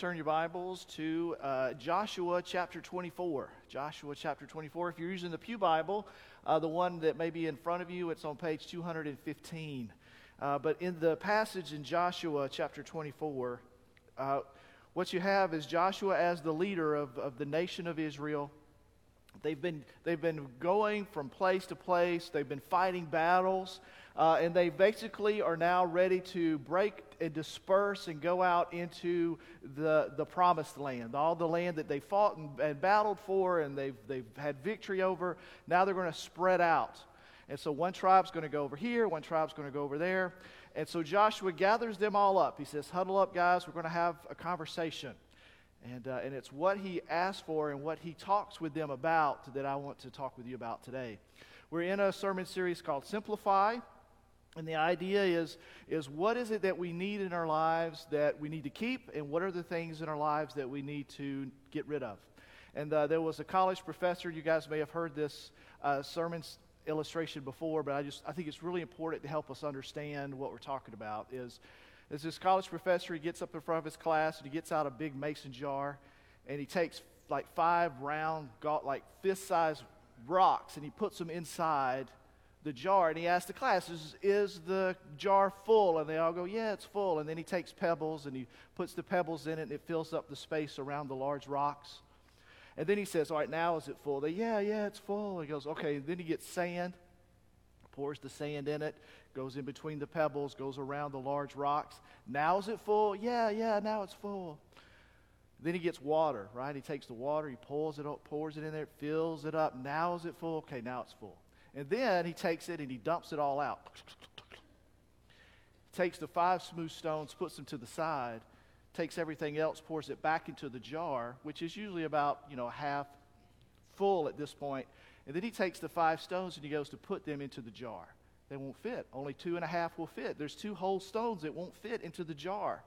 turn your Bibles to uh, Joshua chapter 24. Joshua chapter 24. If you're using the Pew Bible, uh, the one that may be in front of you, it's on page 215. Uh, but in the passage in Joshua chapter 24, uh, what you have is Joshua as the leader of, of the nation of Israel. They've been, they've been going from place to place, they've been fighting battles, uh, and they basically are now ready to break and disperse and go out into the, the promised land, all the land that they fought and, and battled for and they've, they've had victory over. Now they're going to spread out. And so one tribe's going to go over here, one tribe's going to go over there. And so Joshua gathers them all up. He says, Huddle up, guys, we're going to have a conversation. And, uh, and it's what he asked for and what he talks with them about that I want to talk with you about today. We're in a sermon series called Simplify. And the idea is, is what is it that we need in our lives that we need to keep, and what are the things in our lives that we need to get rid of? And uh, there was a college professor, you guys may have heard this uh, sermon illustration before, but I just I think it's really important to help us understand what we're talking about. Is, is this college professor, he gets up in front of his class and he gets out a big mason jar and he takes like five round, like fist sized rocks and he puts them inside the jar and he asks the class, is, is the jar full? And they all go, Yeah, it's full. And then he takes pebbles and he puts the pebbles in it and it fills up the space around the large rocks. And then he says, All right, now is it full? They, Yeah, yeah, it's full. He goes, Okay. Then he gets sand, pours the sand in it, goes in between the pebbles, goes around the large rocks. Now is it full? Yeah, yeah, now it's full. Then he gets water, right? He takes the water, he pours it up, pours it in there, fills it up. Now is it full? Okay, now it's full. And then he takes it and he dumps it all out. takes the five smooth stones, puts them to the side, takes everything else, pours it back into the jar, which is usually about, you know, half full at this point. And then he takes the five stones and he goes to put them into the jar. They won't fit. Only two and a half will fit. There's two whole stones that won't fit into the jar.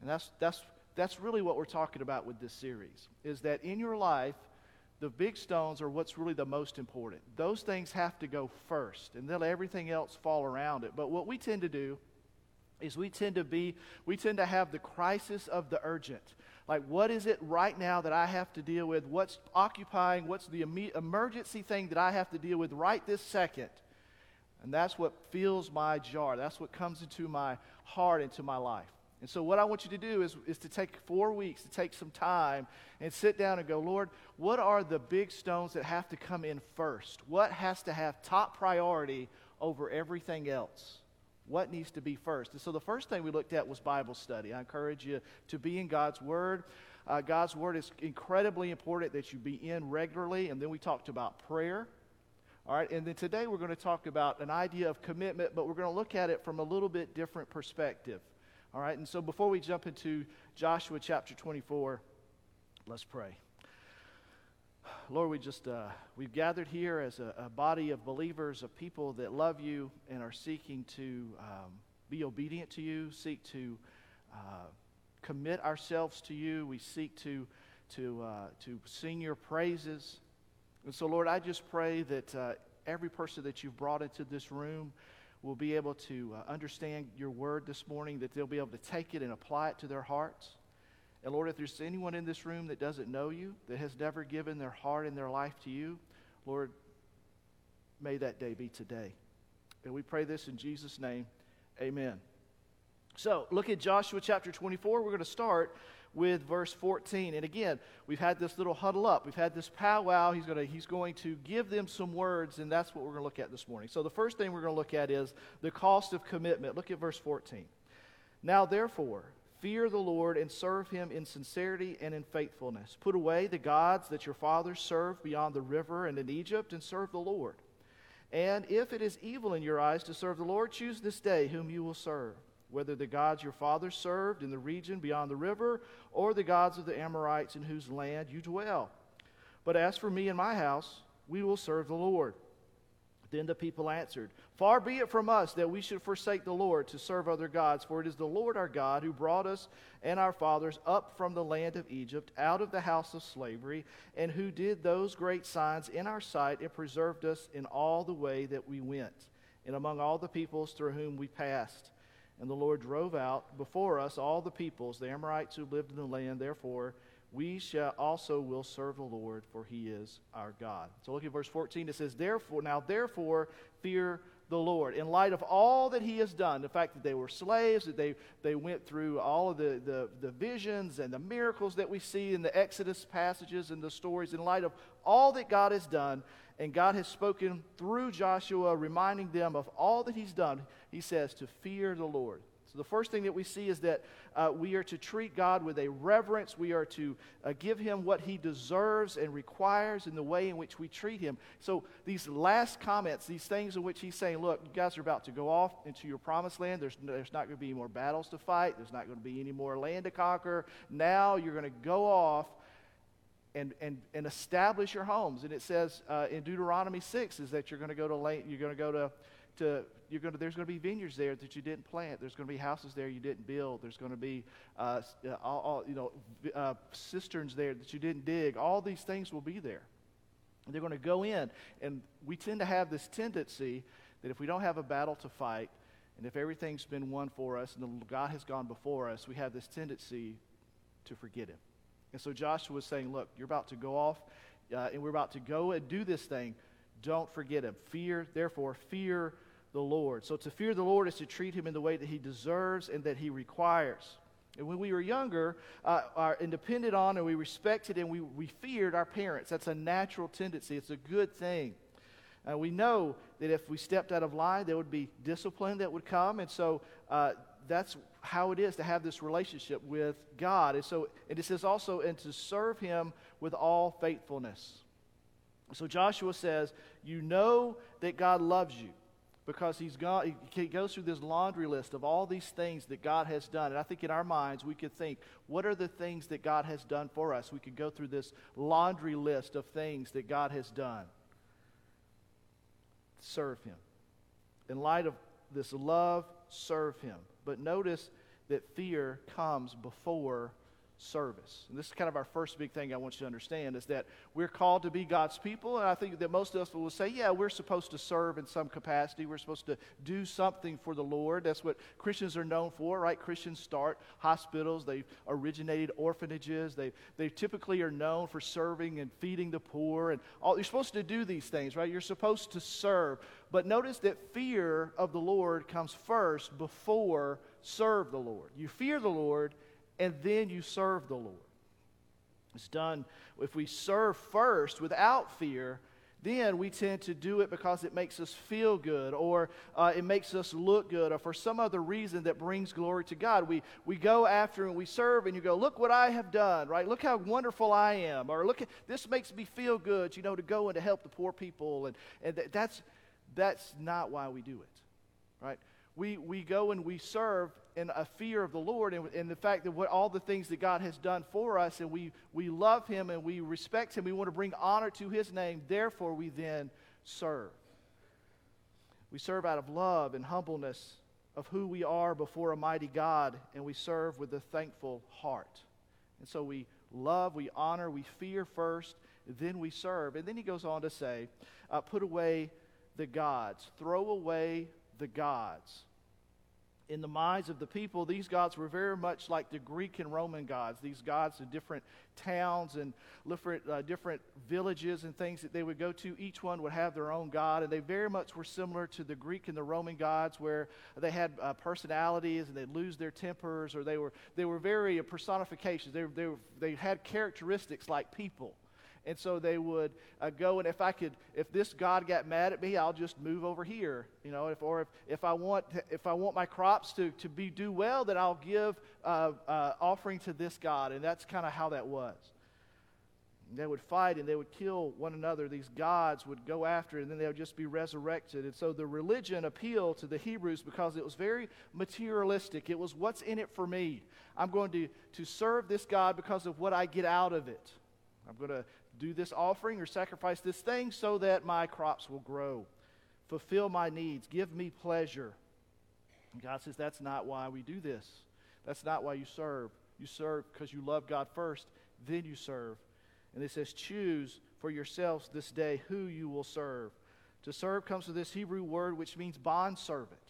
And that's, that's, that's really what we're talking about with this series, is that in your life, the big stones are what's really the most important. Those things have to go first, and then everything else fall around it. But what we tend to do is we tend to be, we tend to have the crisis of the urgent. Like, what is it right now that I have to deal with? What's occupying? What's the emergency thing that I have to deal with right this second? And that's what fills my jar. That's what comes into my heart, into my life. And so, what I want you to do is, is to take four weeks, to take some time and sit down and go, Lord, what are the big stones that have to come in first? What has to have top priority over everything else? What needs to be first? And so, the first thing we looked at was Bible study. I encourage you to be in God's Word. Uh, God's Word is incredibly important that you be in regularly. And then we talked about prayer. All right, and then today we're going to talk about an idea of commitment, but we're going to look at it from a little bit different perspective. All right, and so before we jump into Joshua chapter 24, let's pray. Lord, we just, uh, we've gathered here as a, a, body of believers, of people that love you and are seeking to um, be obedient to you, seek to uh, commit ourselves to you. We seek to, to, uh, to sing your praises. And so, Lord, I just pray that uh, every person that you've brought into this room will be able to uh, understand your word this morning, that they'll be able to take it and apply it to their hearts. And Lord, if there's anyone in this room that doesn't know you, that has never given their heart and their life to you, Lord, may that day be today. And we pray this in Jesus' name. Amen. So, look at Joshua chapter 24. We're going to start with verse 14. And again, we've had this little huddle up. We've had this powwow. He's going to, he's going to give them some words, and that's what we're going to look at this morning. So the first thing we're going to look at is the cost of commitment. Look at verse 14. Now, therefore, fear the Lord and serve him in sincerity and in faithfulness. Put away the gods that your fathers served beyond the river and in Egypt, and serve the Lord. And if it is evil in your eyes to serve the Lord, choose this day whom you will serve whether the gods your fathers served in the region beyond the river, or the gods of the Amorites in whose land you dwell. But as for me and my house, we will serve the Lord. Then the people answered, Far be it from us that we should forsake the Lord to serve other gods, for it is the Lord our God who brought us and our fathers up from the land of Egypt, out of the house of slavery, and who did those great signs in our sight and preserved us in all the way that we went, and among all the peoples through whom we passed And the Lord drove out before us all the peoples, the Amorites who lived in the land. Therefore, we shall also will serve the Lord, for he is our God. So look at verse 14. It says, Therefore, now therefore fear the Lord. In light of all that he has done, the fact that they were slaves, that they, they went through all of the, the, the visions and the miracles that we see in the Exodus passages and the stories, in light of all that God has done, and God has spoken through Joshua, reminding them of all that he's done, he says to fear the Lord. So, the first thing that we see is that uh, we are to treat God with a reverence. We are to uh, give him what he deserves and requires in the way in which we treat him. So, these last comments, these things in which he's saying, Look, you guys are about to go off into your promised land. There's, there's not going to be any more battles to fight, there's not going to be any more land to conquer. Now you're going to go off. And, and, and establish your homes. And it says uh, in Deuteronomy 6 is that you're going to go to, you're going to, go to to you're going to, there's going to be vineyards there that you didn't plant. There's going to be houses there you didn't build. There's going to be uh, uh, all, all, you know uh, cisterns there that you didn't dig. All these things will be there. And they're going to go in, and we tend to have this tendency that if we don't have a battle to fight, and if everything's been won for us, and God has gone before us, we have this tendency to forget Him. And so Joshua was saying, "Look, you're about to go off, uh, and we're about to go and do this thing. Don't forget Him. Fear, therefore, fear." the Lord. So to fear the Lord is to treat him in the way that he deserves and that he requires. And when we were younger, uh, our, and depended on and we respected and we, we feared our parents. That's a natural tendency, it's a good thing. Uh, we know that if we stepped out of line, there would be discipline that would come. And so uh, that's how it is to have this relationship with God. And so and it says also, and to serve Him with all faithfulness. So Joshua says, You know that God loves you because he's got, he goes through this laundry list of all these things that God has done. And I think in our minds, we could think, what are the things that God has done for us? We could go through this laundry list of things that God has done. Serve him. In light of this love, serve him. But notice that fear comes before service. And this is kind of our first big thing I want you to understand is that we're called to be God's people. And I think that most of us will say, yeah, we're supposed to serve in some capacity. We're supposed to do something for the Lord. That's what Christians are known for, right? Christians start hospitals, they've originated orphanages, they, they typically are known for serving and feeding the poor. And all, you're supposed to do these things, right? You're supposed to serve. But notice that fear of the Lord comes first before serve the Lord. You fear the Lord and then you serve the Lord. It's done, if we serve first without fear, then we tend to do it because it makes us feel good or uh, it makes us look good or for some other reason that brings glory to God. We, we go after and we serve and you go, look what I have done, right? Look how wonderful I am. Or look, at, this makes me feel good, you know, to go and to help the poor people. And, and that's, that's not why we do it, right? We, we go and we serve in a fear of the Lord and, and the fact that what all the things that God has done for us, and we, we love Him and we respect Him. We want to bring honor to His name. Therefore, we then serve. We serve out of love and humbleness of who we are before a mighty God, and we serve with a thankful heart. And so we love, we honor, we fear first, then we serve. And then he goes on to say, uh, put away the gods, throw away the gods in the minds of the people, these gods were very much like the Greek and Roman gods. These gods in different towns and different, uh, different villages and things that they would go to, each one would have their own god. And they very much were similar to the Greek and the Roman gods, where they had uh, personalities and they'd lose their tempers, or they were, they were very uh, personifications. They, they, they had characteristics like people. And so they would uh, go, and if I could, if this God got mad at me, I'll just move over here, you know. If, or if, if I want, if I want my crops to, to be do well, then I'll give uh, uh, offering to this God, and that's kind of how that was. And they would fight and they would kill one another. These gods would go after, and then they would just be resurrected. And so the religion appealed to the Hebrews because it was very materialistic. It was what's in it for me. I'm going to, to serve this God because of what I get out of it. I'm going to do this offering or sacrifice this thing so that my crops will grow. Fulfill my needs. Give me pleasure. And God says that's not why we do this. That's not why you serve. You serve because you love God first, then you serve. And it says, choose for yourselves this day who you will serve. To serve comes from this Hebrew word which means bond servant.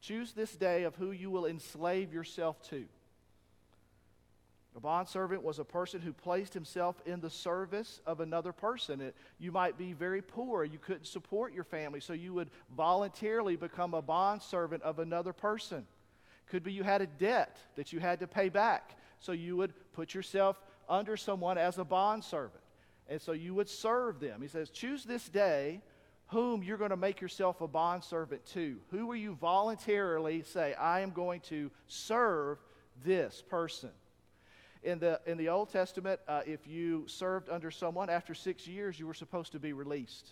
Choose this day of who you will enslave yourself to. A bondservant was a person who placed himself in the service of another person. It, you might be very poor. You couldn't support your family, so you would voluntarily become a bondservant of another person. Could be you had a debt that you had to pay back, so you would put yourself under someone as a bondservant. And so you would serve them. He says, Choose this day whom you're going to make yourself a bondservant to. Who will you voluntarily say, I am going to serve this person? In the, in the Old Testament, uh, if you served under someone, after six years, you were supposed to be released.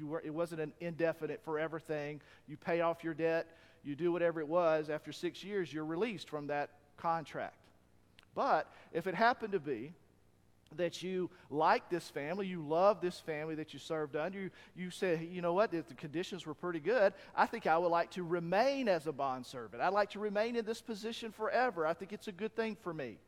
Were, it wasn't an indefinite forever thing. You pay off your debt, you do whatever it was. After six years, you're released from that contract. But if it happened to be that you like this family, you love this family that you served under, you, you said, you know what, if the conditions were pretty good, I think I would like to remain as a bondservant. I'd like to remain in this position forever. I think it's a good thing for me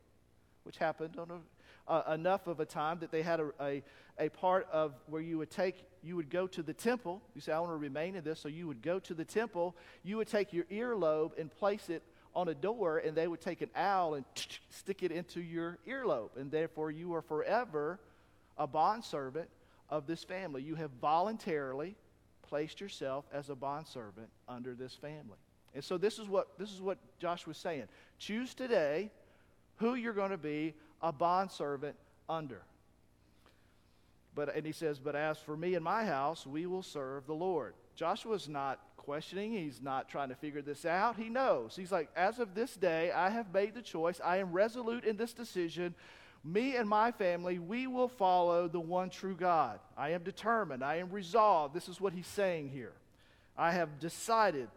which happened on a, uh, enough of a time that they had a, a, a, part of where you would take, you would go to the temple. You say, I want to remain in this. So you would go to the temple. You would take your earlobe and place it on a door, and they would take an owl and stick it into your earlobe. And therefore, you are forever a bondservant of this family. You have voluntarily placed yourself as a bondservant under this family. And so this is what this is what Josh was saying. Choose today who you're going to be a bondservant under. But, and he says, But as for me and my house, we will serve the Lord. Joshua's not questioning. He's not trying to figure this out. He knows. He's like, As of this day, I have made the choice. I am resolute in this decision. Me and my family, we will follow the one true God. I am determined. I am resolved. This is what he's saying here. I have decided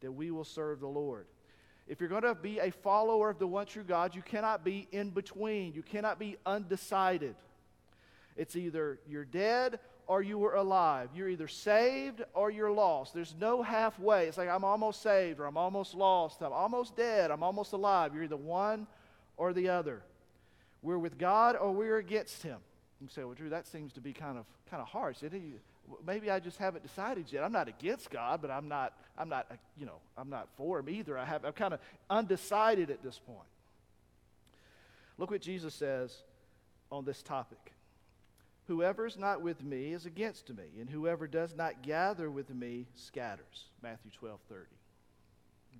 that we will serve the Lord. If you're going to be a follower of the one true God, you cannot be in between. You cannot be undecided. It's either you're dead or you were alive. You're either saved or you're lost. There's no halfway. It's like I'm almost saved or I'm almost lost. I'm almost dead. I'm almost alive. You're either one or the other. We're with God or we're against Him. You say, well, Drew, that seems to be kind of kind of harsh maybe I just haven't decided yet. I'm not against God, but I'm not, I'm not, you know, I'm not for Him either. I have, I'm kind of undecided at this point. Look what Jesus says on this topic. Whoever is not with me is against me, and whoever does not gather with me scatters. Matthew 12, 30.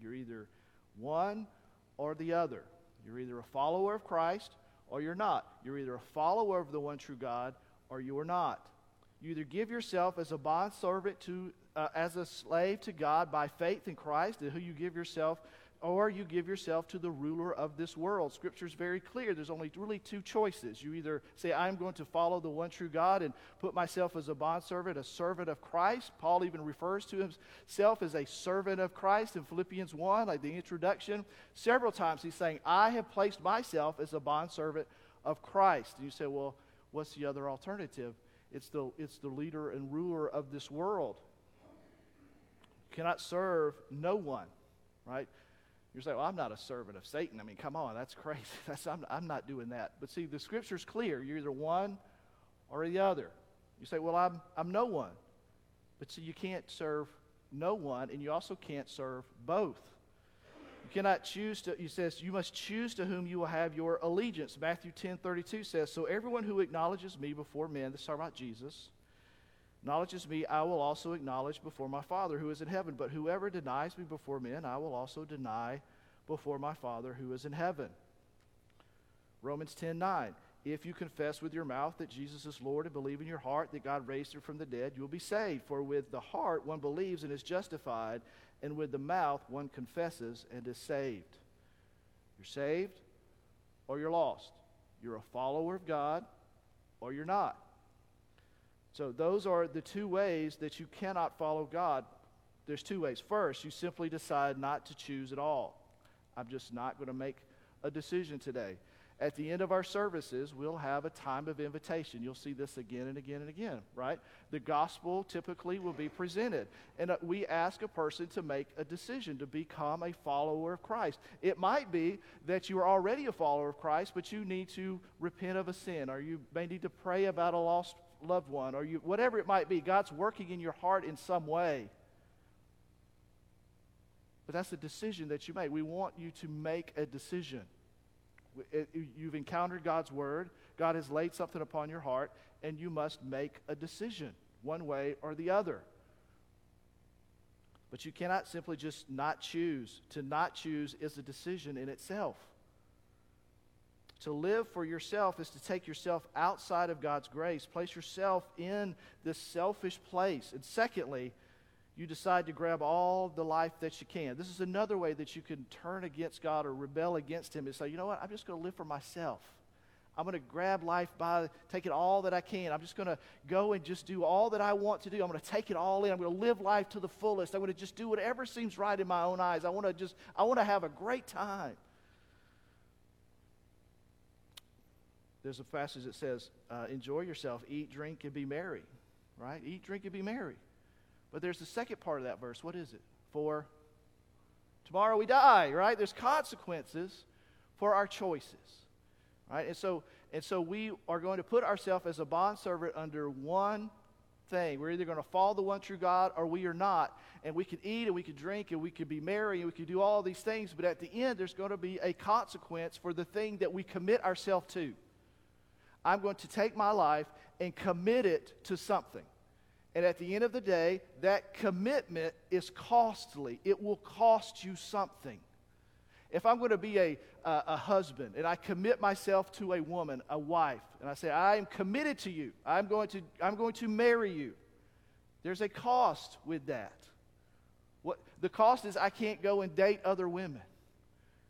You're either one or the other. You're either a follower of Christ or you're not. You're either a follower of the one true God or you are not. You either give yourself as a bondservant to, uh, as a slave to God by faith in Christ, and who you give yourself, or you give yourself to the ruler of this world. Scripture is very clear. There's only really two choices. You either say, I'm going to follow the one true God and put myself as a bondservant, a servant of Christ. Paul even refers to himself as a servant of Christ in Philippians 1, like the introduction. Several times he's saying, I have placed myself as a bondservant of Christ. And you say, well, what's the other alternative? It's the, it's the leader and ruler of this world. You cannot serve no one, right? You're saying, well, I'm not a servant of Satan. I mean, come on, that's crazy. That's, I'm, I'm not doing that. But see, the scripture's clear. You're either one or the other. You say, well, I'm, I'm no one. But see, you can't serve no one, and you also can't serve both. You cannot choose to, he says, you must choose to whom you will have your allegiance. Matthew 10 32 says, So everyone who acknowledges me before men, this is talking about Jesus, acknowledges me, I will also acknowledge before my Father who is in heaven. But whoever denies me before men, I will also deny before my Father who is in heaven. Romans 10 9. If you confess with your mouth that Jesus is Lord and believe in your heart that God raised him from the dead, you will be saved. For with the heart one believes and is justified, and with the mouth one confesses and is saved. You're saved or you're lost. You're a follower of God or you're not. So, those are the two ways that you cannot follow God. There's two ways. First, you simply decide not to choose at all. I'm just not going to make a decision today at the end of our services, we'll have a time of invitation. You'll see this again and again and again, right? The gospel typically will be presented. And uh, we ask a person to make a decision to become a follower of Christ. It might be that you are already a follower of Christ, but you need to repent of a sin, or you may need to pray about a lost loved one, or you, whatever it might be. God's working in your heart in some way. But that's a decision that you make. We want you to make a decision. It, it, you've encountered God's word, God has laid something upon your heart, and you must make a decision, one way or the other. But you cannot simply just not choose. To not choose is a decision in itself. To live for yourself is to take yourself outside of God's grace, place yourself in this selfish place. And secondly, you decide to grab all the life that you can. This is another way that you can turn against God or rebel against Him and say, you know what, I'm just going to live for myself. I'm going to grab life by taking all that I can. I'm just going to go and just do all that I want to do. I'm going to take it all in. I'm going to live life to the fullest. I'm going to just do whatever seems right in my own eyes. I want to just, I want to have a great time. There's a passage that says, uh, enjoy yourself, eat, drink, and be merry. Right? Eat, drink, and be merry. But there's the second part of that verse. What is it? For tomorrow we die, right? There's consequences for our choices. Right? And so, and so we are going to put ourselves as a bondservant under one thing. We're either going to follow the one true God or we are not. And we can eat and we can drink and we can be merry and we can do all these things, but at the end, there's going to be a consequence for the thing that we commit ourselves to. I'm going to take my life and commit it to something. And at the end of the day, that commitment is costly. It will cost you something. If I'm going to be a, a, a, husband and I commit myself to a woman, a wife, and I say, I am committed to you, I'm going to, I'm going to marry you, there's a cost with that. What, the cost is I can't go and date other women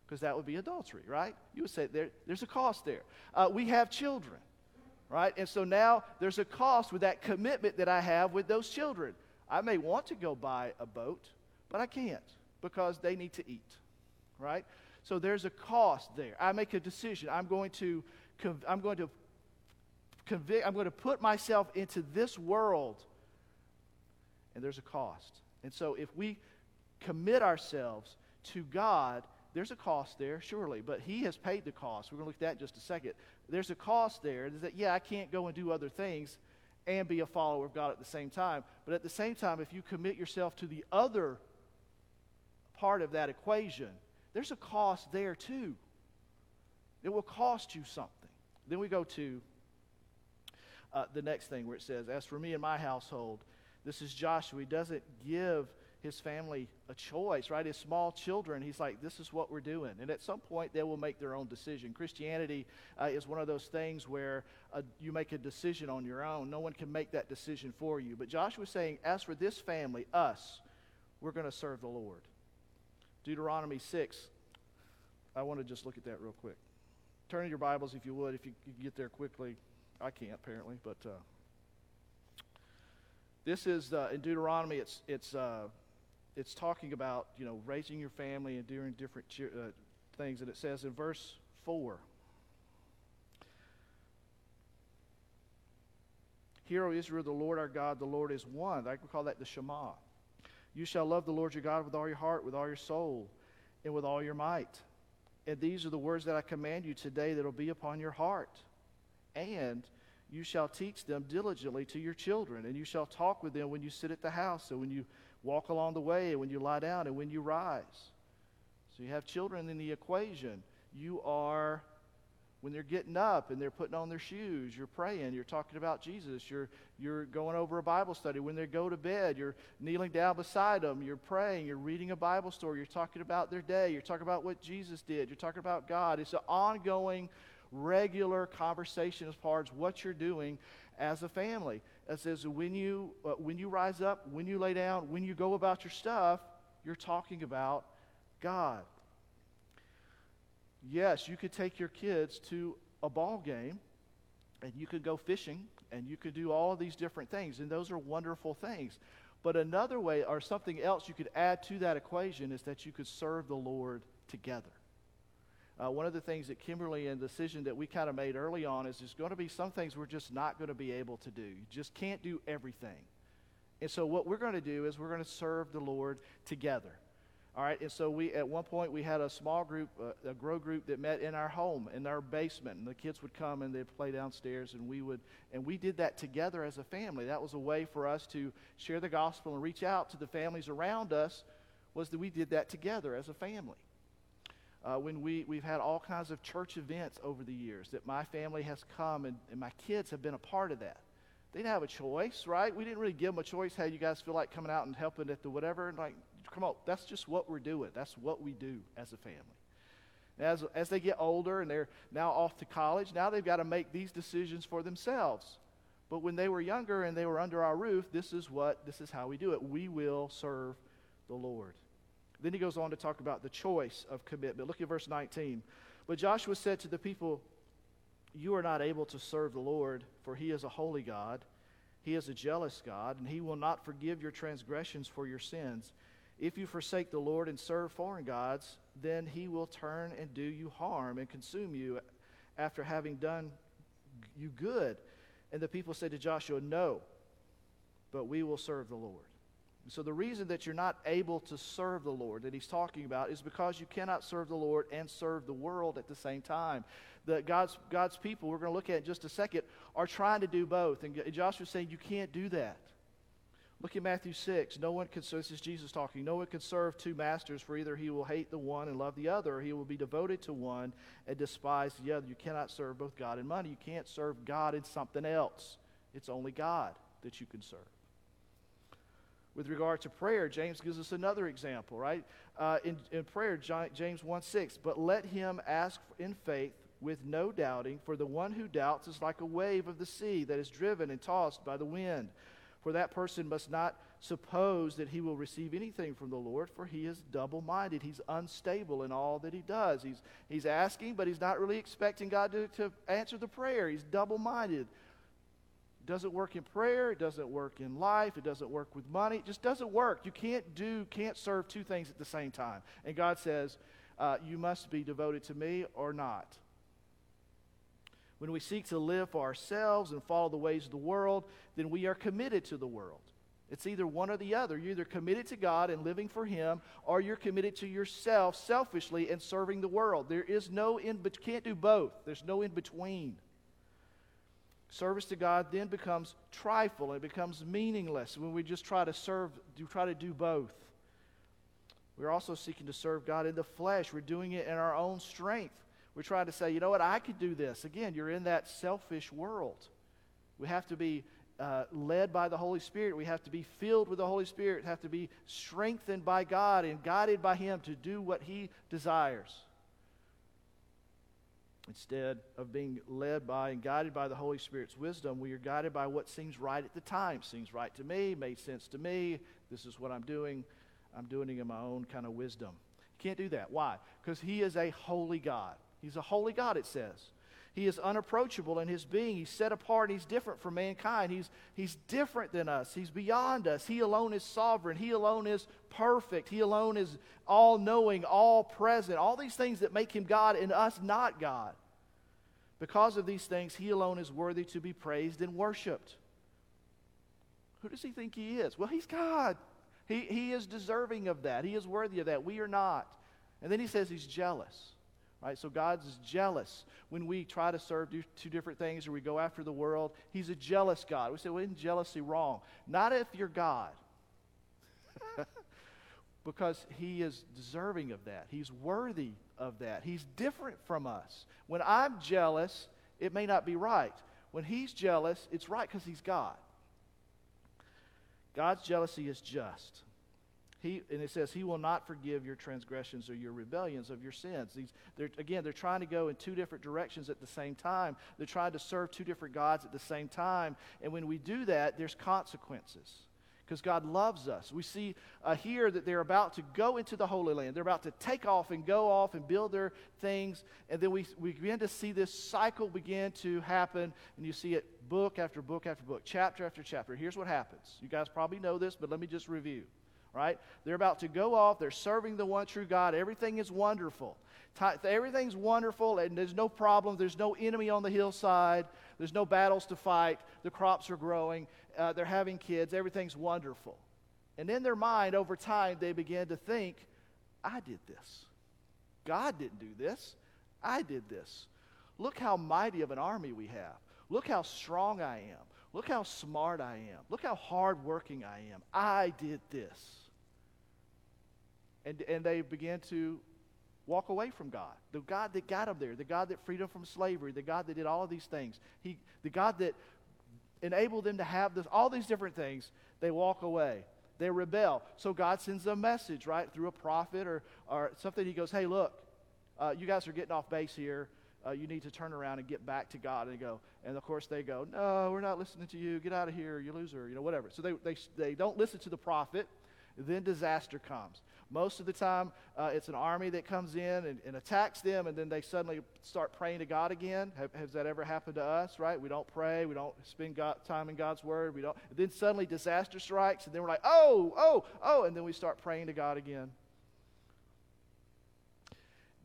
because that would be adultery, right? You would say there, there's a cost there. Uh, we have children, right? And so now there's a cost with that commitment that I have with those children. I may want to go buy a boat, but I can't because they need to eat right? So there's a cost there. I make a decision. I'm going to, I'm going to convict, I'm going to put myself into this world, and there's a cost. And so if we commit ourselves to God, there's a cost there, surely, but He has paid the cost. We're going to look at that in just a second. There's a cost there that, yeah, I can't go and do other things and be a follower of God at the same time. But at the same time, if you commit yourself to the other part of that equation, there's a cost there too. It will cost you something. Then we go to uh, the next thing where it says, As for me and my household, this is Joshua. He doesn't give his family a choice, right? His small children, he's like, this is what we're doing. And at some point, they will make their own decision. Christianity uh, is one of those things where uh, you make a decision on your own. No one can make that decision for you. But Joshua is saying, as for this family, us, we're going to serve the Lord. Deuteronomy 6. I want to just look at that real quick. Turn in your Bibles if you would, if you, you get there quickly. I can't, apparently, but uh, this is uh, in Deuteronomy, it's, it's, uh, it's talking about, you know, raising your family and doing different uh, things. And it says in verse 4 Hear, O Israel, the Lord our God, the Lord is one. I call that the Shema. You shall love the Lord your God with all your heart, with all your soul, and with all your might. And these are the words that I command you today that will be upon your heart. And you shall teach them diligently to your children, and you shall talk with them when you sit at the house, and when you walk along the way, and when you lie down, and when you rise. So you have children in the equation. You are when they're getting up and they're putting on their shoes, you're praying, you're talking about Jesus, you're, you're going over a Bible study. When they go to bed, you're kneeling down beside them, you're praying, you're reading a Bible story, you're talking about their day, you're talking about what Jesus did, you're talking about God. It's an ongoing, regular conversation as far as what you're doing as a family. It says when you, uh, when you rise up, when you lay down, when you go about your stuff, you're talking about God yes, you could take your kids to a ball game and you could go fishing and you could do all of these different things, and those are wonderful things. But another way, or something else you could add to that equation, is that you could serve the Lord together. Uh, one of the things that Kimberly and the decision that we kind of made early on is there's going to be some things we're just not going to be able to do. You just can't do everything. And so, what we're going to do is we're going to serve the Lord together. All right, and so we at one point we had a small group, uh, a grow group that met in our home, in our basement, and the kids would come and they'd play downstairs, and we would, and we did that together as a family. That was a way for us to share the gospel and reach out to the families around us was that we did that together as a family. Uh, when we, we've had all kinds of church events over the years that my family has come and, and my kids have been a part of that. They didn't have a choice, right? We didn't really give them a choice. How you guys feel like coming out and helping at the whatever? And like, come on, that's just what we're doing. That's what we do as a family. As, as they get older and they're now off to college, now they've got to make these decisions for themselves. But when they were younger and they were under our roof, this is what, this is how we do it. We will serve the Lord. Then he goes on to talk about the choice of commitment. Look at verse 19. But Joshua said to the people, You are not able to serve the Lord, for he is a holy God. He is a jealous God, and he will not forgive your transgressions for your sins. If you forsake the Lord and serve foreign gods, then he will turn and do you harm and consume you after having done you good. And the people said to Joshua, No, but we will serve the Lord. So, the reason that you're not able to serve the Lord that he's talking about is because you cannot serve the Lord and serve the world at the same time. The God's, God's people, we're going to look at in just a second, are trying to do both. And Joshua's saying you can't do that. Look at Matthew 6. No one can, so this is Jesus talking. No one can serve two masters, for either he will hate the one and love the other, or he will be devoted to one and despise the other. You cannot serve both God and money. You can't serve God and something else. It's only God that you can serve. With regard to prayer, James gives us another example, right? Uh, in, in prayer, James 1 6, but let him ask in faith with no doubting, for the one who doubts is like a wave of the sea that is driven and tossed by the wind. For that person must not suppose that he will receive anything from the Lord, for he is double minded. He's unstable in all that he does. He's, he's asking, but he's not really expecting God to, to answer the prayer. He's double minded. It doesn't work in prayer, it doesn't work in life, it doesn't work with money. It just doesn't work. You can't do, can't serve two things at the same time. And God says, uh, you must be devoted to me or not when we seek to live for ourselves and follow the ways of the world, then we are committed to the world. It's either one or the other. You're either committed to God and living for Him, or you're committed to yourself selfishly and serving the world. There is no in, but you can't do both. There's no in between. Service to God then becomes trifle and it becomes meaningless when we just try to serve, do try to do both. We're also seeking to serve God in the flesh. We're doing it in our own strength. We're trying to say, you know what, I could do this. Again, you're in that selfish world. We have to be uh, led by the Holy Spirit. We have to be filled with the Holy Spirit, have to be strengthened by God and guided by Him to do what He desires. Instead of being led by and guided by the Holy Spirit's wisdom, we are guided by what seems right at the time. Seems right to me, made sense to me. This is what I'm doing. I'm doing it in my own kind of wisdom. You can't do that. Why? Because He is a holy God. He's a holy God, it says. He is unapproachable in his being. He's set apart. He's different from mankind. He's, he's different than us. He's beyond us. He alone is sovereign. He alone is perfect. He alone is all knowing, all present. All these things that make him God and us not God. Because of these things, he alone is worthy to be praised and worshiped. Who does he think he is? Well, he's God. He, he is deserving of that. He is worthy of that. We are not. And then he says he's jealous. Right? So God's jealous when we try to serve two different things or we go after the world. He's a jealous God. We say, well, isn't jealousy wrong? Not if you're God. because he is deserving of that. He's worthy of that. He's different from us. When I'm jealous, it may not be right. When he's jealous, it's right because he's God. God's jealousy is just. He, and it says, He will not forgive your transgressions or your rebellions of your sins. These, they're, again, they're trying to go in two different directions at the same time. They're trying to serve two different gods at the same time. And when we do that, there's consequences because God loves us. We see uh, here that they're about to go into the Holy Land. They're about to take off and go off and build their things. And then we, we begin to see this cycle begin to happen. And you see it book after book after book, chapter after chapter. Here's what happens. You guys probably know this, but let me just review right? They're about to go off. They're serving the one true God. Everything is wonderful. Everything's wonderful, and there's no problem. There's no enemy on the hillside. There's no battles to fight. The crops are growing. Uh, they're having kids. Everything's wonderful. And in their mind, over time, they begin to think, I did this. God didn't do this. I did this. Look how mighty of an army we have. Look how strong I am. Look how smart I am. Look how hardworking I am. I did this. And, and they began to walk away from God. The God that got them there, the God that freed them from slavery, the God that did all of these things, he, the God that enabled them to have this, all these different things, they walk away. They rebel. So God sends a message, right, through a prophet or, or something. He goes, hey, look, uh, you guys are getting off base here. Uh, you need to turn around and get back to God and go. And of course, they go, no, we're not listening to you. Get out of here, you loser, you know, whatever. So they, they, they don't listen to the prophet. Then disaster comes. Most of the time, uh, it's an army that comes in and, and, attacks them, and then they suddenly start praying to God again. Have, has that ever happened to us, right? We don't pray. We don't spend God, time in God's Word. We don't. then suddenly disaster strikes, and then we're like, oh, oh, oh, and then we start praying to God again.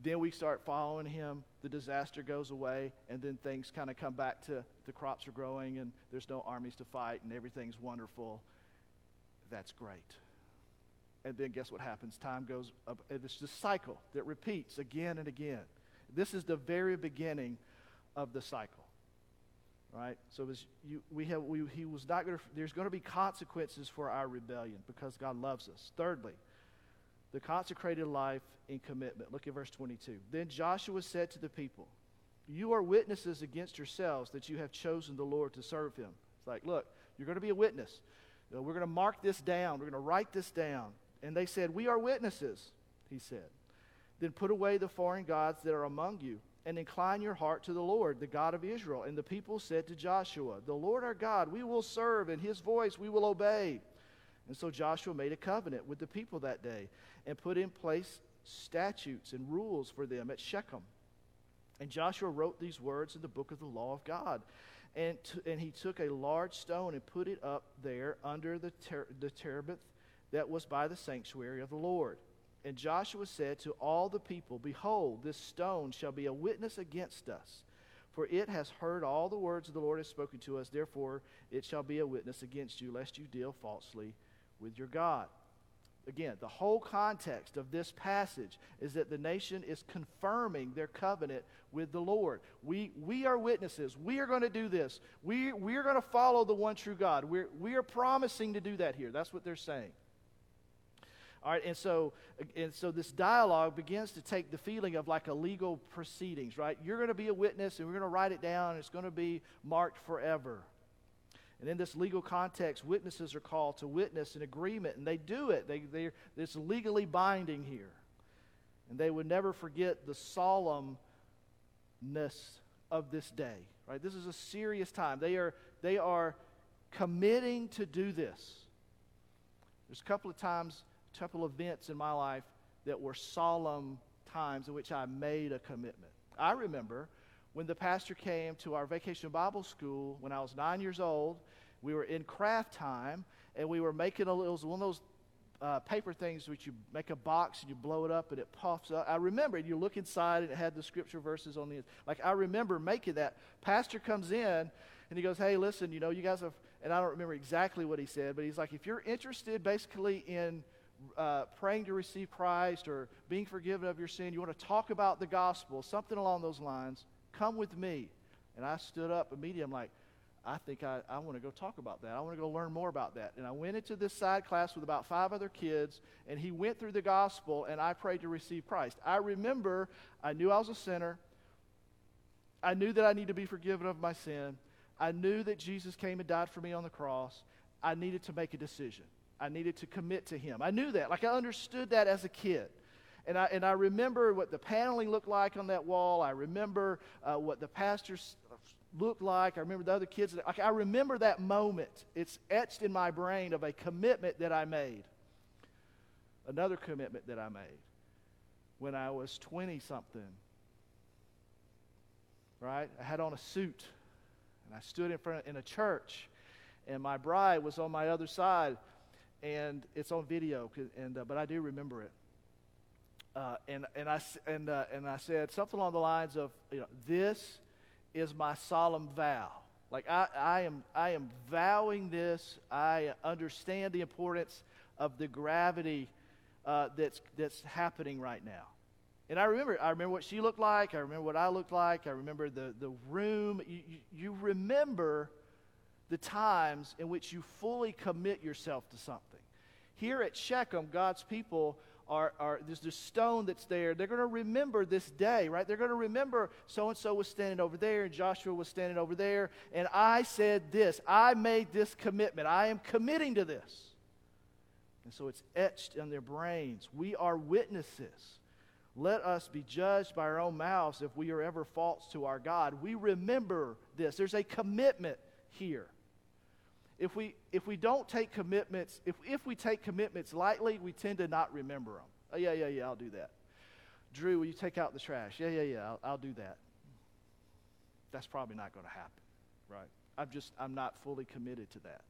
Then we start following Him. The disaster goes away, and then things kind of come back to the crops are growing, and there's no armies to fight, and everything's wonderful. That's great. And then guess what happens? Time goes up. It's this cycle that repeats again and again. This is the very beginning of the cycle. Right? So you, we have, we, he was not to, there's going to be consequences for our rebellion because God loves us. Thirdly, the consecrated life in commitment. Look at verse 22. Then Joshua said to the people, You are witnesses against yourselves that you have chosen the Lord to serve him. It's like, look, you're going to be a witness. You know, we're going to mark this down. We're going to write this down. And they said, We are witnesses, he said. Then put away the foreign gods that are among you, and incline your heart to the Lord, the God of Israel. And the people said to Joshua, The Lord our God, we will serve, and his voice we will obey. And so Joshua made a covenant with the people that day and put in place statutes and rules for them at Shechem. And Joshua wrote these words in the book of the law of God. And, t- and he took a large stone and put it up there under the, ter- the terebinth that was by the sanctuary of the Lord. And Joshua said to all the people, Behold, this stone shall be a witness against us. For it has heard all the words the Lord has spoken to us. Therefore, it shall be a witness against you, lest you deal falsely with your God. Again, the whole context of this passage is that the nation is confirming their covenant with the Lord. We, we are witnesses. We are going to do this. We, we are going to follow the one true God. We're, we are promising to do that here. That's what they're saying. All right, and so, and so this dialogue begins to take the feeling of like a legal proceedings, right? You're going to be a witness, and we're going to write it down, and it's going to be marked forever. And in this legal context, witnesses are called to witness an agreement, and they do it. They, they, it's legally binding here. And they would never forget the solemnness of this day. Right? This is a serious time. They are, they are committing to do this. There's a couple of times couple events in my life that were solemn times in which I made a commitment. I remember when the pastor came to our vacation Bible school when I was nine years old. We were in craft time, and we were making a little, one of those uh, paper things which you make a box and you blow it up and it puffs up. I remember. You look inside and it had the scripture verses on the like. I remember making that. Pastor comes in and he goes, "Hey, listen, you know, you guys have." And I don't remember exactly what he said, but he's like, "If you're interested, basically in." Uh, praying to receive Christ or being forgiven of your sin, you want to talk about the gospel, something along those lines, come with me. And I stood up immediately. I'm like, I think I, I want to go talk about that. I want to go learn more about that. And I went into this side class with about five other kids, and he went through the gospel, and I prayed to receive Christ. I remember I knew I was a sinner. I knew that I needed to be forgiven of my sin. I knew that Jesus came and died for me on the cross. I needed to make a decision. I needed to commit to Him. I knew that. Like I understood that as a kid. And I, and I remember what the paneling looked like on that wall. I remember uh, what the pastors looked like. I remember the other kids. Like I remember that moment. It's etched in my brain of a commitment that I made. Another commitment that I made when I was 20 something. Right? I had on a suit and I stood in front of, in a church and my bride was on my other side and it's on video, and, uh, but I do remember it. Uh, and, and, I, and, uh, and I said something along the lines of, you know, this is my solemn vow. Like, I, I, am, I am vowing this. I understand the importance of the gravity uh, that's, that's happening right now. And I remember, I remember what she looked like. I remember what I looked like. I remember the, the room. You, you, you remember the times in which you fully commit yourself to something. Here at Shechem, God's people are, are there's this stone that's there. They're going to remember this day, right? They're going to remember so and so was standing over there and Joshua was standing over there. And I said this. I made this commitment. I am committing to this. And so it's etched in their brains. We are witnesses. Let us be judged by our own mouths if we are ever false to our God. We remember this. There's a commitment here if we, if we don't take commitments, if, if we take commitments lightly, we tend to not remember them. Oh, yeah, yeah, yeah, I'll do that. Drew, will you take out the trash? Yeah, yeah, yeah, I'll, I'll do that. That's probably not going to happen, right? I'm just, I'm not fully committed to that.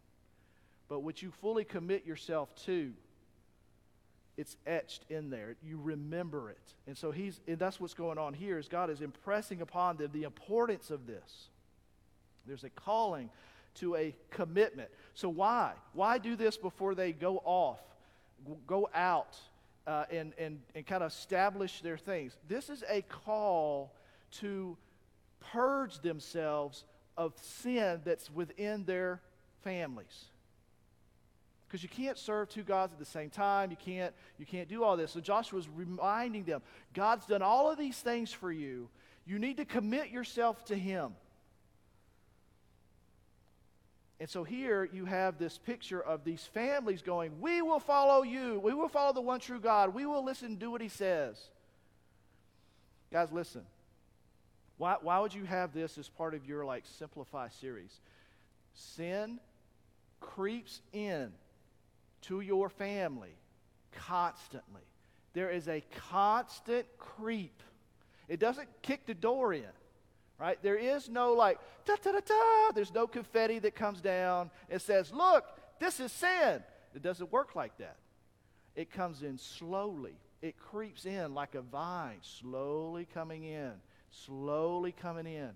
But what you fully commit yourself to, it's etched in there. You remember it. And so he's, and that's what's going on here is God is impressing upon them the importance of this. There's a calling to a commitment. So, why? Why do this before they go off, go out, uh, and, and, and kind of establish their things? This is a call to purge themselves of sin that's within their families because you can't serve two gods at the same time you can't you can't do all this so joshua's reminding them god's done all of these things for you you need to commit yourself to him and so here you have this picture of these families going, We will follow you. We will follow the one true God. We will listen and do what he says. Guys, listen. Why, why would you have this as part of your like simplify series? Sin creeps in to your family constantly. There is a constant creep. It doesn't kick the door in right? There is no like, ta ta ta ta. There's no confetti that comes down and says, look, this is sin. It doesn't work like that. It comes in slowly. It creeps in like a vine, slowly coming in, slowly coming in.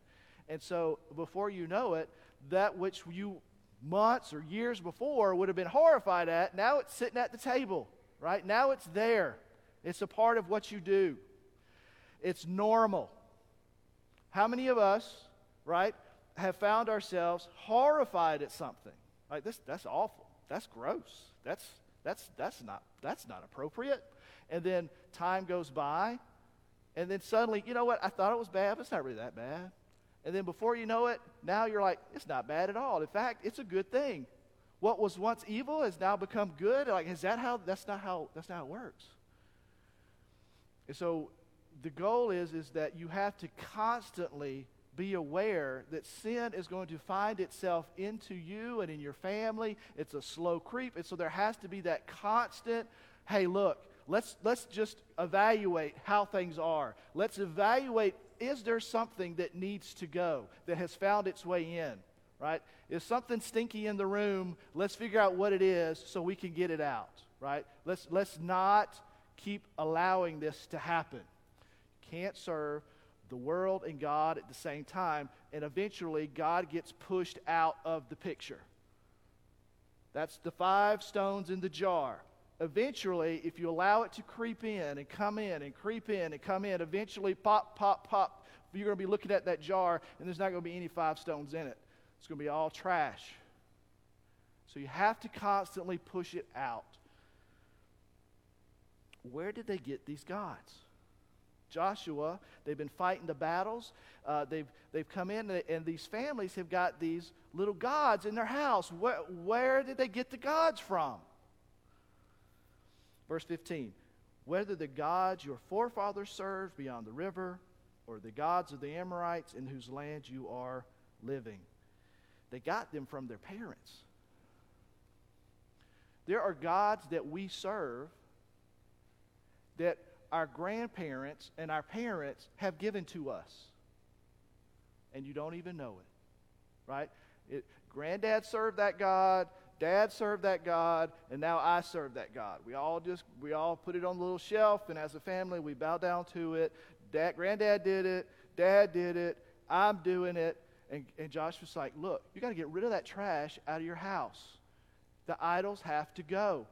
And so before you know it, that which you months or years before would have been horrified at, now it's sitting at the table, right? Now it's there. It's a part of what you do. It's normal. How many of us, right, have found ourselves horrified at something? Like this, that's awful. That's gross. That's that's that's not that's not appropriate. And then time goes by, and then suddenly, you know what? I thought it was bad, but it's not really that bad. And then before you know it, now you're like, it's not bad at all. In fact, it's a good thing. What was once evil has now become good. Like, is that how? That's not how. That's not how it works. And so the goal is, is that you have to constantly be aware that sin is going to find itself into you and in your family. It's a slow creep. And so there has to be that constant, hey, look, let's, let's just evaluate how things are. Let's evaluate is there something that needs to go, that has found its way in, right? Is something stinky in the room? Let's figure out what it is so we can get it out, right? Let's, let's not keep allowing this to happen can't serve the world and God at the same time, and eventually God gets pushed out of the picture. That's the five stones in the jar. Eventually, if you allow it to creep in and come in and creep in and come in, eventually pop, pop, pop, you're going to be looking at that jar and there's not going to be any five stones in it. It's going to be all trash. So you have to constantly push it out. Where did they get these gods? Joshua. They've been fighting the battles. Uh, they've, they've come in, and, and, these families have got these little gods in their house. Where, where did they get the gods from? Verse 15 Whether the gods your forefathers served beyond the river, or the gods of the Amorites in whose land you are living. They got them from their parents. There are gods that we serve that our grandparents and our parents have given to us. And you don't even know it, right? It, granddad served that God, dad served that God, and now I serve that God. We all just, we all put it on the little shelf, and as a family, we bow down to it. Dad, granddad did it, dad did it, I'm doing it. And, and Josh was like, look, you got to get rid of that trash out of your house. The idols have to go.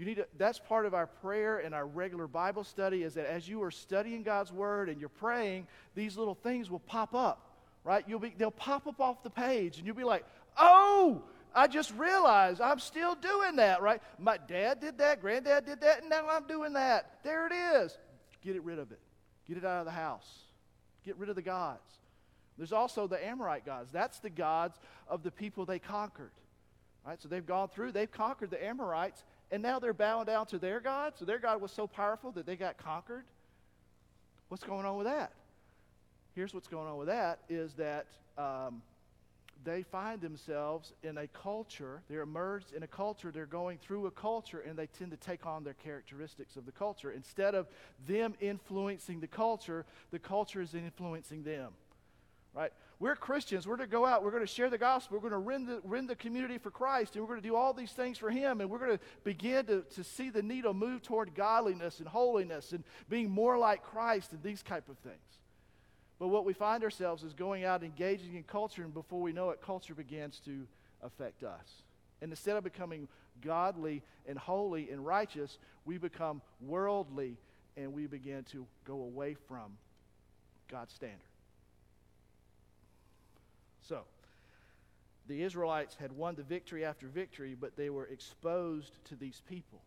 You need to, that's part of our prayer and our regular Bible study is that as you are studying God's word and you're praying, these little things will pop up, right? You'll be, they'll pop up off the page and you'll be like, oh, I just realized I'm still doing that, right? My dad did that, granddad did that, and now I'm doing that. There it is. Get it rid of it. Get it out of the house. Get rid of the gods. There's also the Amorite gods. That's the gods of the people they conquered. Right? So they've gone through, they've conquered the Amorites, and now they're bowing down to their God. So their God was so powerful that they got conquered. What's going on with that? Here's what's going on with that is that um, they find themselves in a culture, they're immersed in a culture, they're going through a culture, and they tend to take on their characteristics of the culture. Instead of them influencing the culture, the culture is influencing them. Right? We're Christians. We're to go out. We're going to share the gospel. We're going to rend the, rend the community for Christ. And we're going to do all these things for Him. And we're going to begin to, to see the needle move toward godliness and holiness and being more like Christ and these type of things. But what we find ourselves is going out engaging in culture, and before we know it, culture begins to affect us. And instead of becoming godly and holy and righteous, we become worldly and we begin to go away from God's standard. So, the Israelites had won the victory after victory, but they were exposed to these people.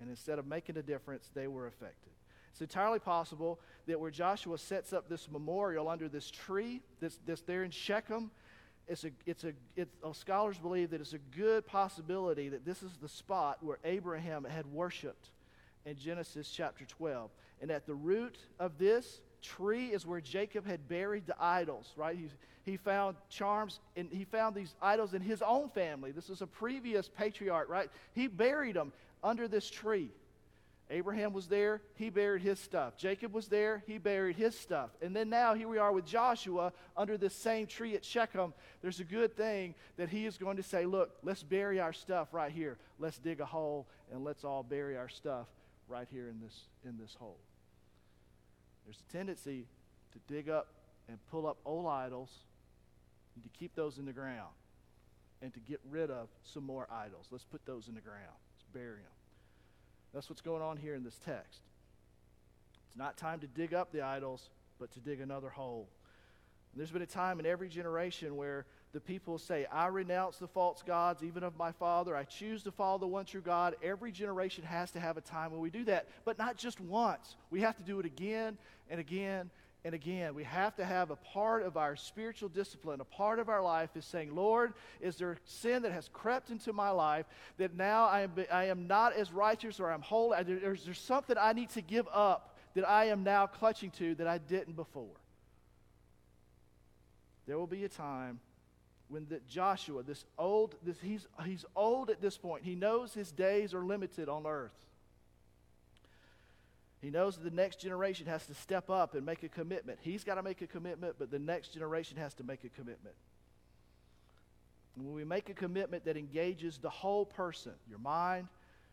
And instead of making a difference, they were affected. It's entirely possible that where Joshua sets up this memorial under this tree that's, that's there in Shechem, it's a, it's a, it, uh, scholars believe that it's a good possibility that this is the spot where Abraham had worshiped in Genesis chapter 12. And at the root of this tree is where Jacob had buried the idols, right? He, he found charms and he found these idols in his own family. This is a previous patriarch, right? He buried them under this tree. Abraham was there, he buried his stuff. Jacob was there, he buried his stuff. And then now here we are with Joshua under this same tree at Shechem. There's a good thing that he is going to say, look, let's bury our stuff right here. Let's dig a hole and let's all bury our stuff right here in this in this hole. There's a tendency to dig up and pull up old idols and to keep those in the ground and to get rid of some more idols. Let's put those in the ground. Let's bury them. That's what's going on here in this text. It's not time to dig up the idols, but to dig another hole. And there's been a time in every generation where the people say, I renounce the false gods, even of my father. I choose to follow the one true God. Every generation has to have a time when we do that, but not just once. We have to do it again and again and again. We have to have a part of our spiritual discipline, a part of our life is saying, Lord, is there sin that has crept into my life that now I am, I am not as righteous or I'm holy? Is there something I need to give up that I am now clutching to that I didn't before? There will be a time when the Joshua, this old, this, he's, he's old at this point. He knows his days are limited on earth. He knows that the next generation has to step up and make a commitment. He's got to make a commitment, but the next generation has to make a commitment. And when we make a commitment that engages the whole person, your mind,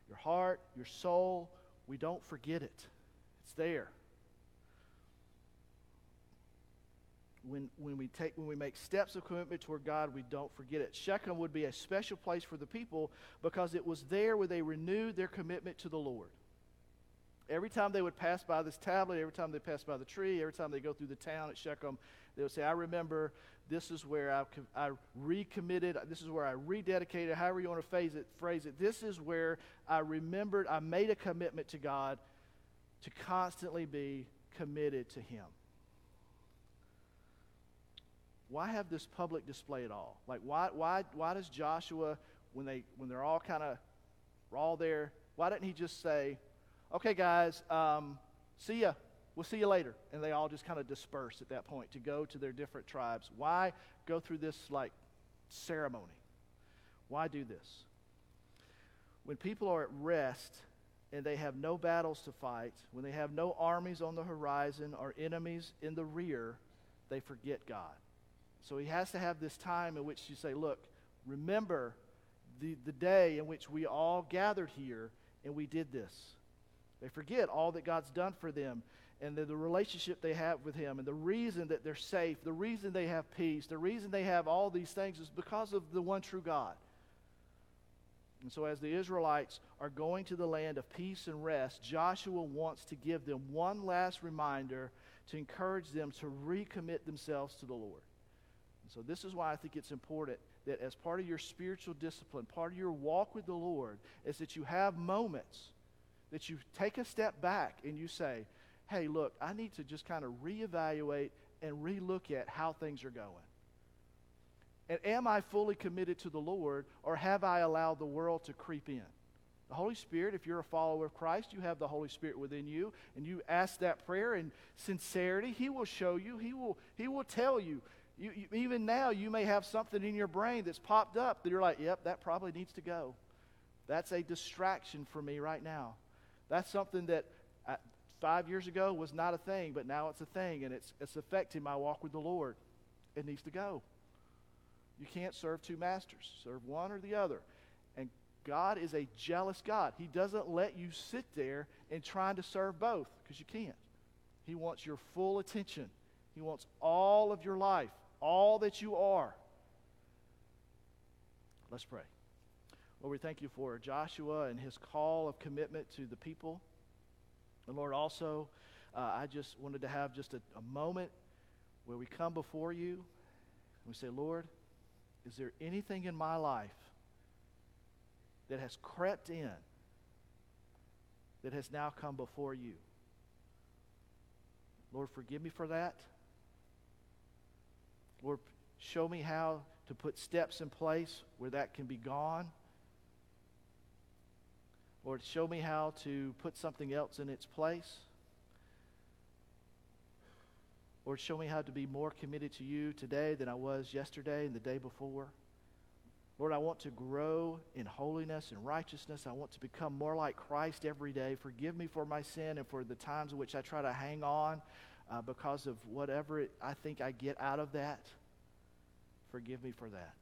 your heart, your soul, we don't forget it. It's there. When, when, we take, when we make steps of commitment toward God, we don't forget it. Shechem would be a special place for the people because it was there where they renewed their commitment to the Lord. Every time they would pass by this tablet, every time they pass by the tree, every time they go through the town at Shechem, they would say, I remember this is where I, I recommitted, this is where I rededicated, however you want to phrase it, phrase it. This is where I remembered, I made a commitment to God to constantly be committed to Him. Why have this public display at all? Like, why, why, why does Joshua, when, they, when they're all kind of all there, why didn't he just say, okay, guys, um, see ya. We'll see you later. And they all just kind of disperse at that point to go to their different tribes. Why go through this, like, ceremony? Why do this? When people are at rest and they have no battles to fight, when they have no armies on the horizon or enemies in the rear, they forget God. So he has to have this time in which you say, look, remember the, the day in which we all gathered here and we did this. They forget all that God's done for them and the, the, relationship they have with Him and the reason that they're safe, the reason they have peace, the reason they have all these things is because of the one true God. And so, as the Israelites are going to the land of peace and rest, Joshua wants to give them one last reminder to encourage them to recommit themselves to the Lord. And so, this is why I think it's important that as part of your spiritual discipline, part of your walk with the Lord, is that you have moments that you take a step back and you say, hey, look, I need to just kind of reevaluate and relook at how things are going. And am I fully committed to the Lord, or have I allowed the world to creep in? The Holy Spirit, if you're a follower of Christ, you have the Holy Spirit within you, and you ask that prayer in sincerity, He will show you, He will, he will tell you. You, you. Even now, you may have something in your brain that's popped up that you're like, yep, that probably needs to go. That's a distraction for me right now. That's something that uh, five years ago was not a thing, but now it's a thing, and it's, it's affecting my walk with the Lord. It needs to go. You can't serve two masters, serve one or the other. And God is a jealous God. He doesn't let you sit there and trying to serve both because you can't. He wants your full attention. He wants all of your life, all that you are. Let's pray. Lord, we thank you for Joshua and his call of commitment to the people. And Lord, also, uh, I just wanted to have just a, a moment where we come before you and we say, Lord, is there anything in my life that has crept in that has now come before you? Lord, forgive me for that. Lord, show me how to put steps in place where that can be gone. Lord, show me how to put something else in its place. Lord, show me how to be more committed to you today than I was yesterday and the day before. Lord, I want to grow in holiness and righteousness. I want to become more like Christ every day. Forgive me for my sin and for the times in which I try to hang on uh, because of whatever I think I get out of that. Forgive me for that.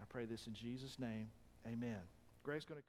I pray this in Jesus' name. Amen. Greg's going to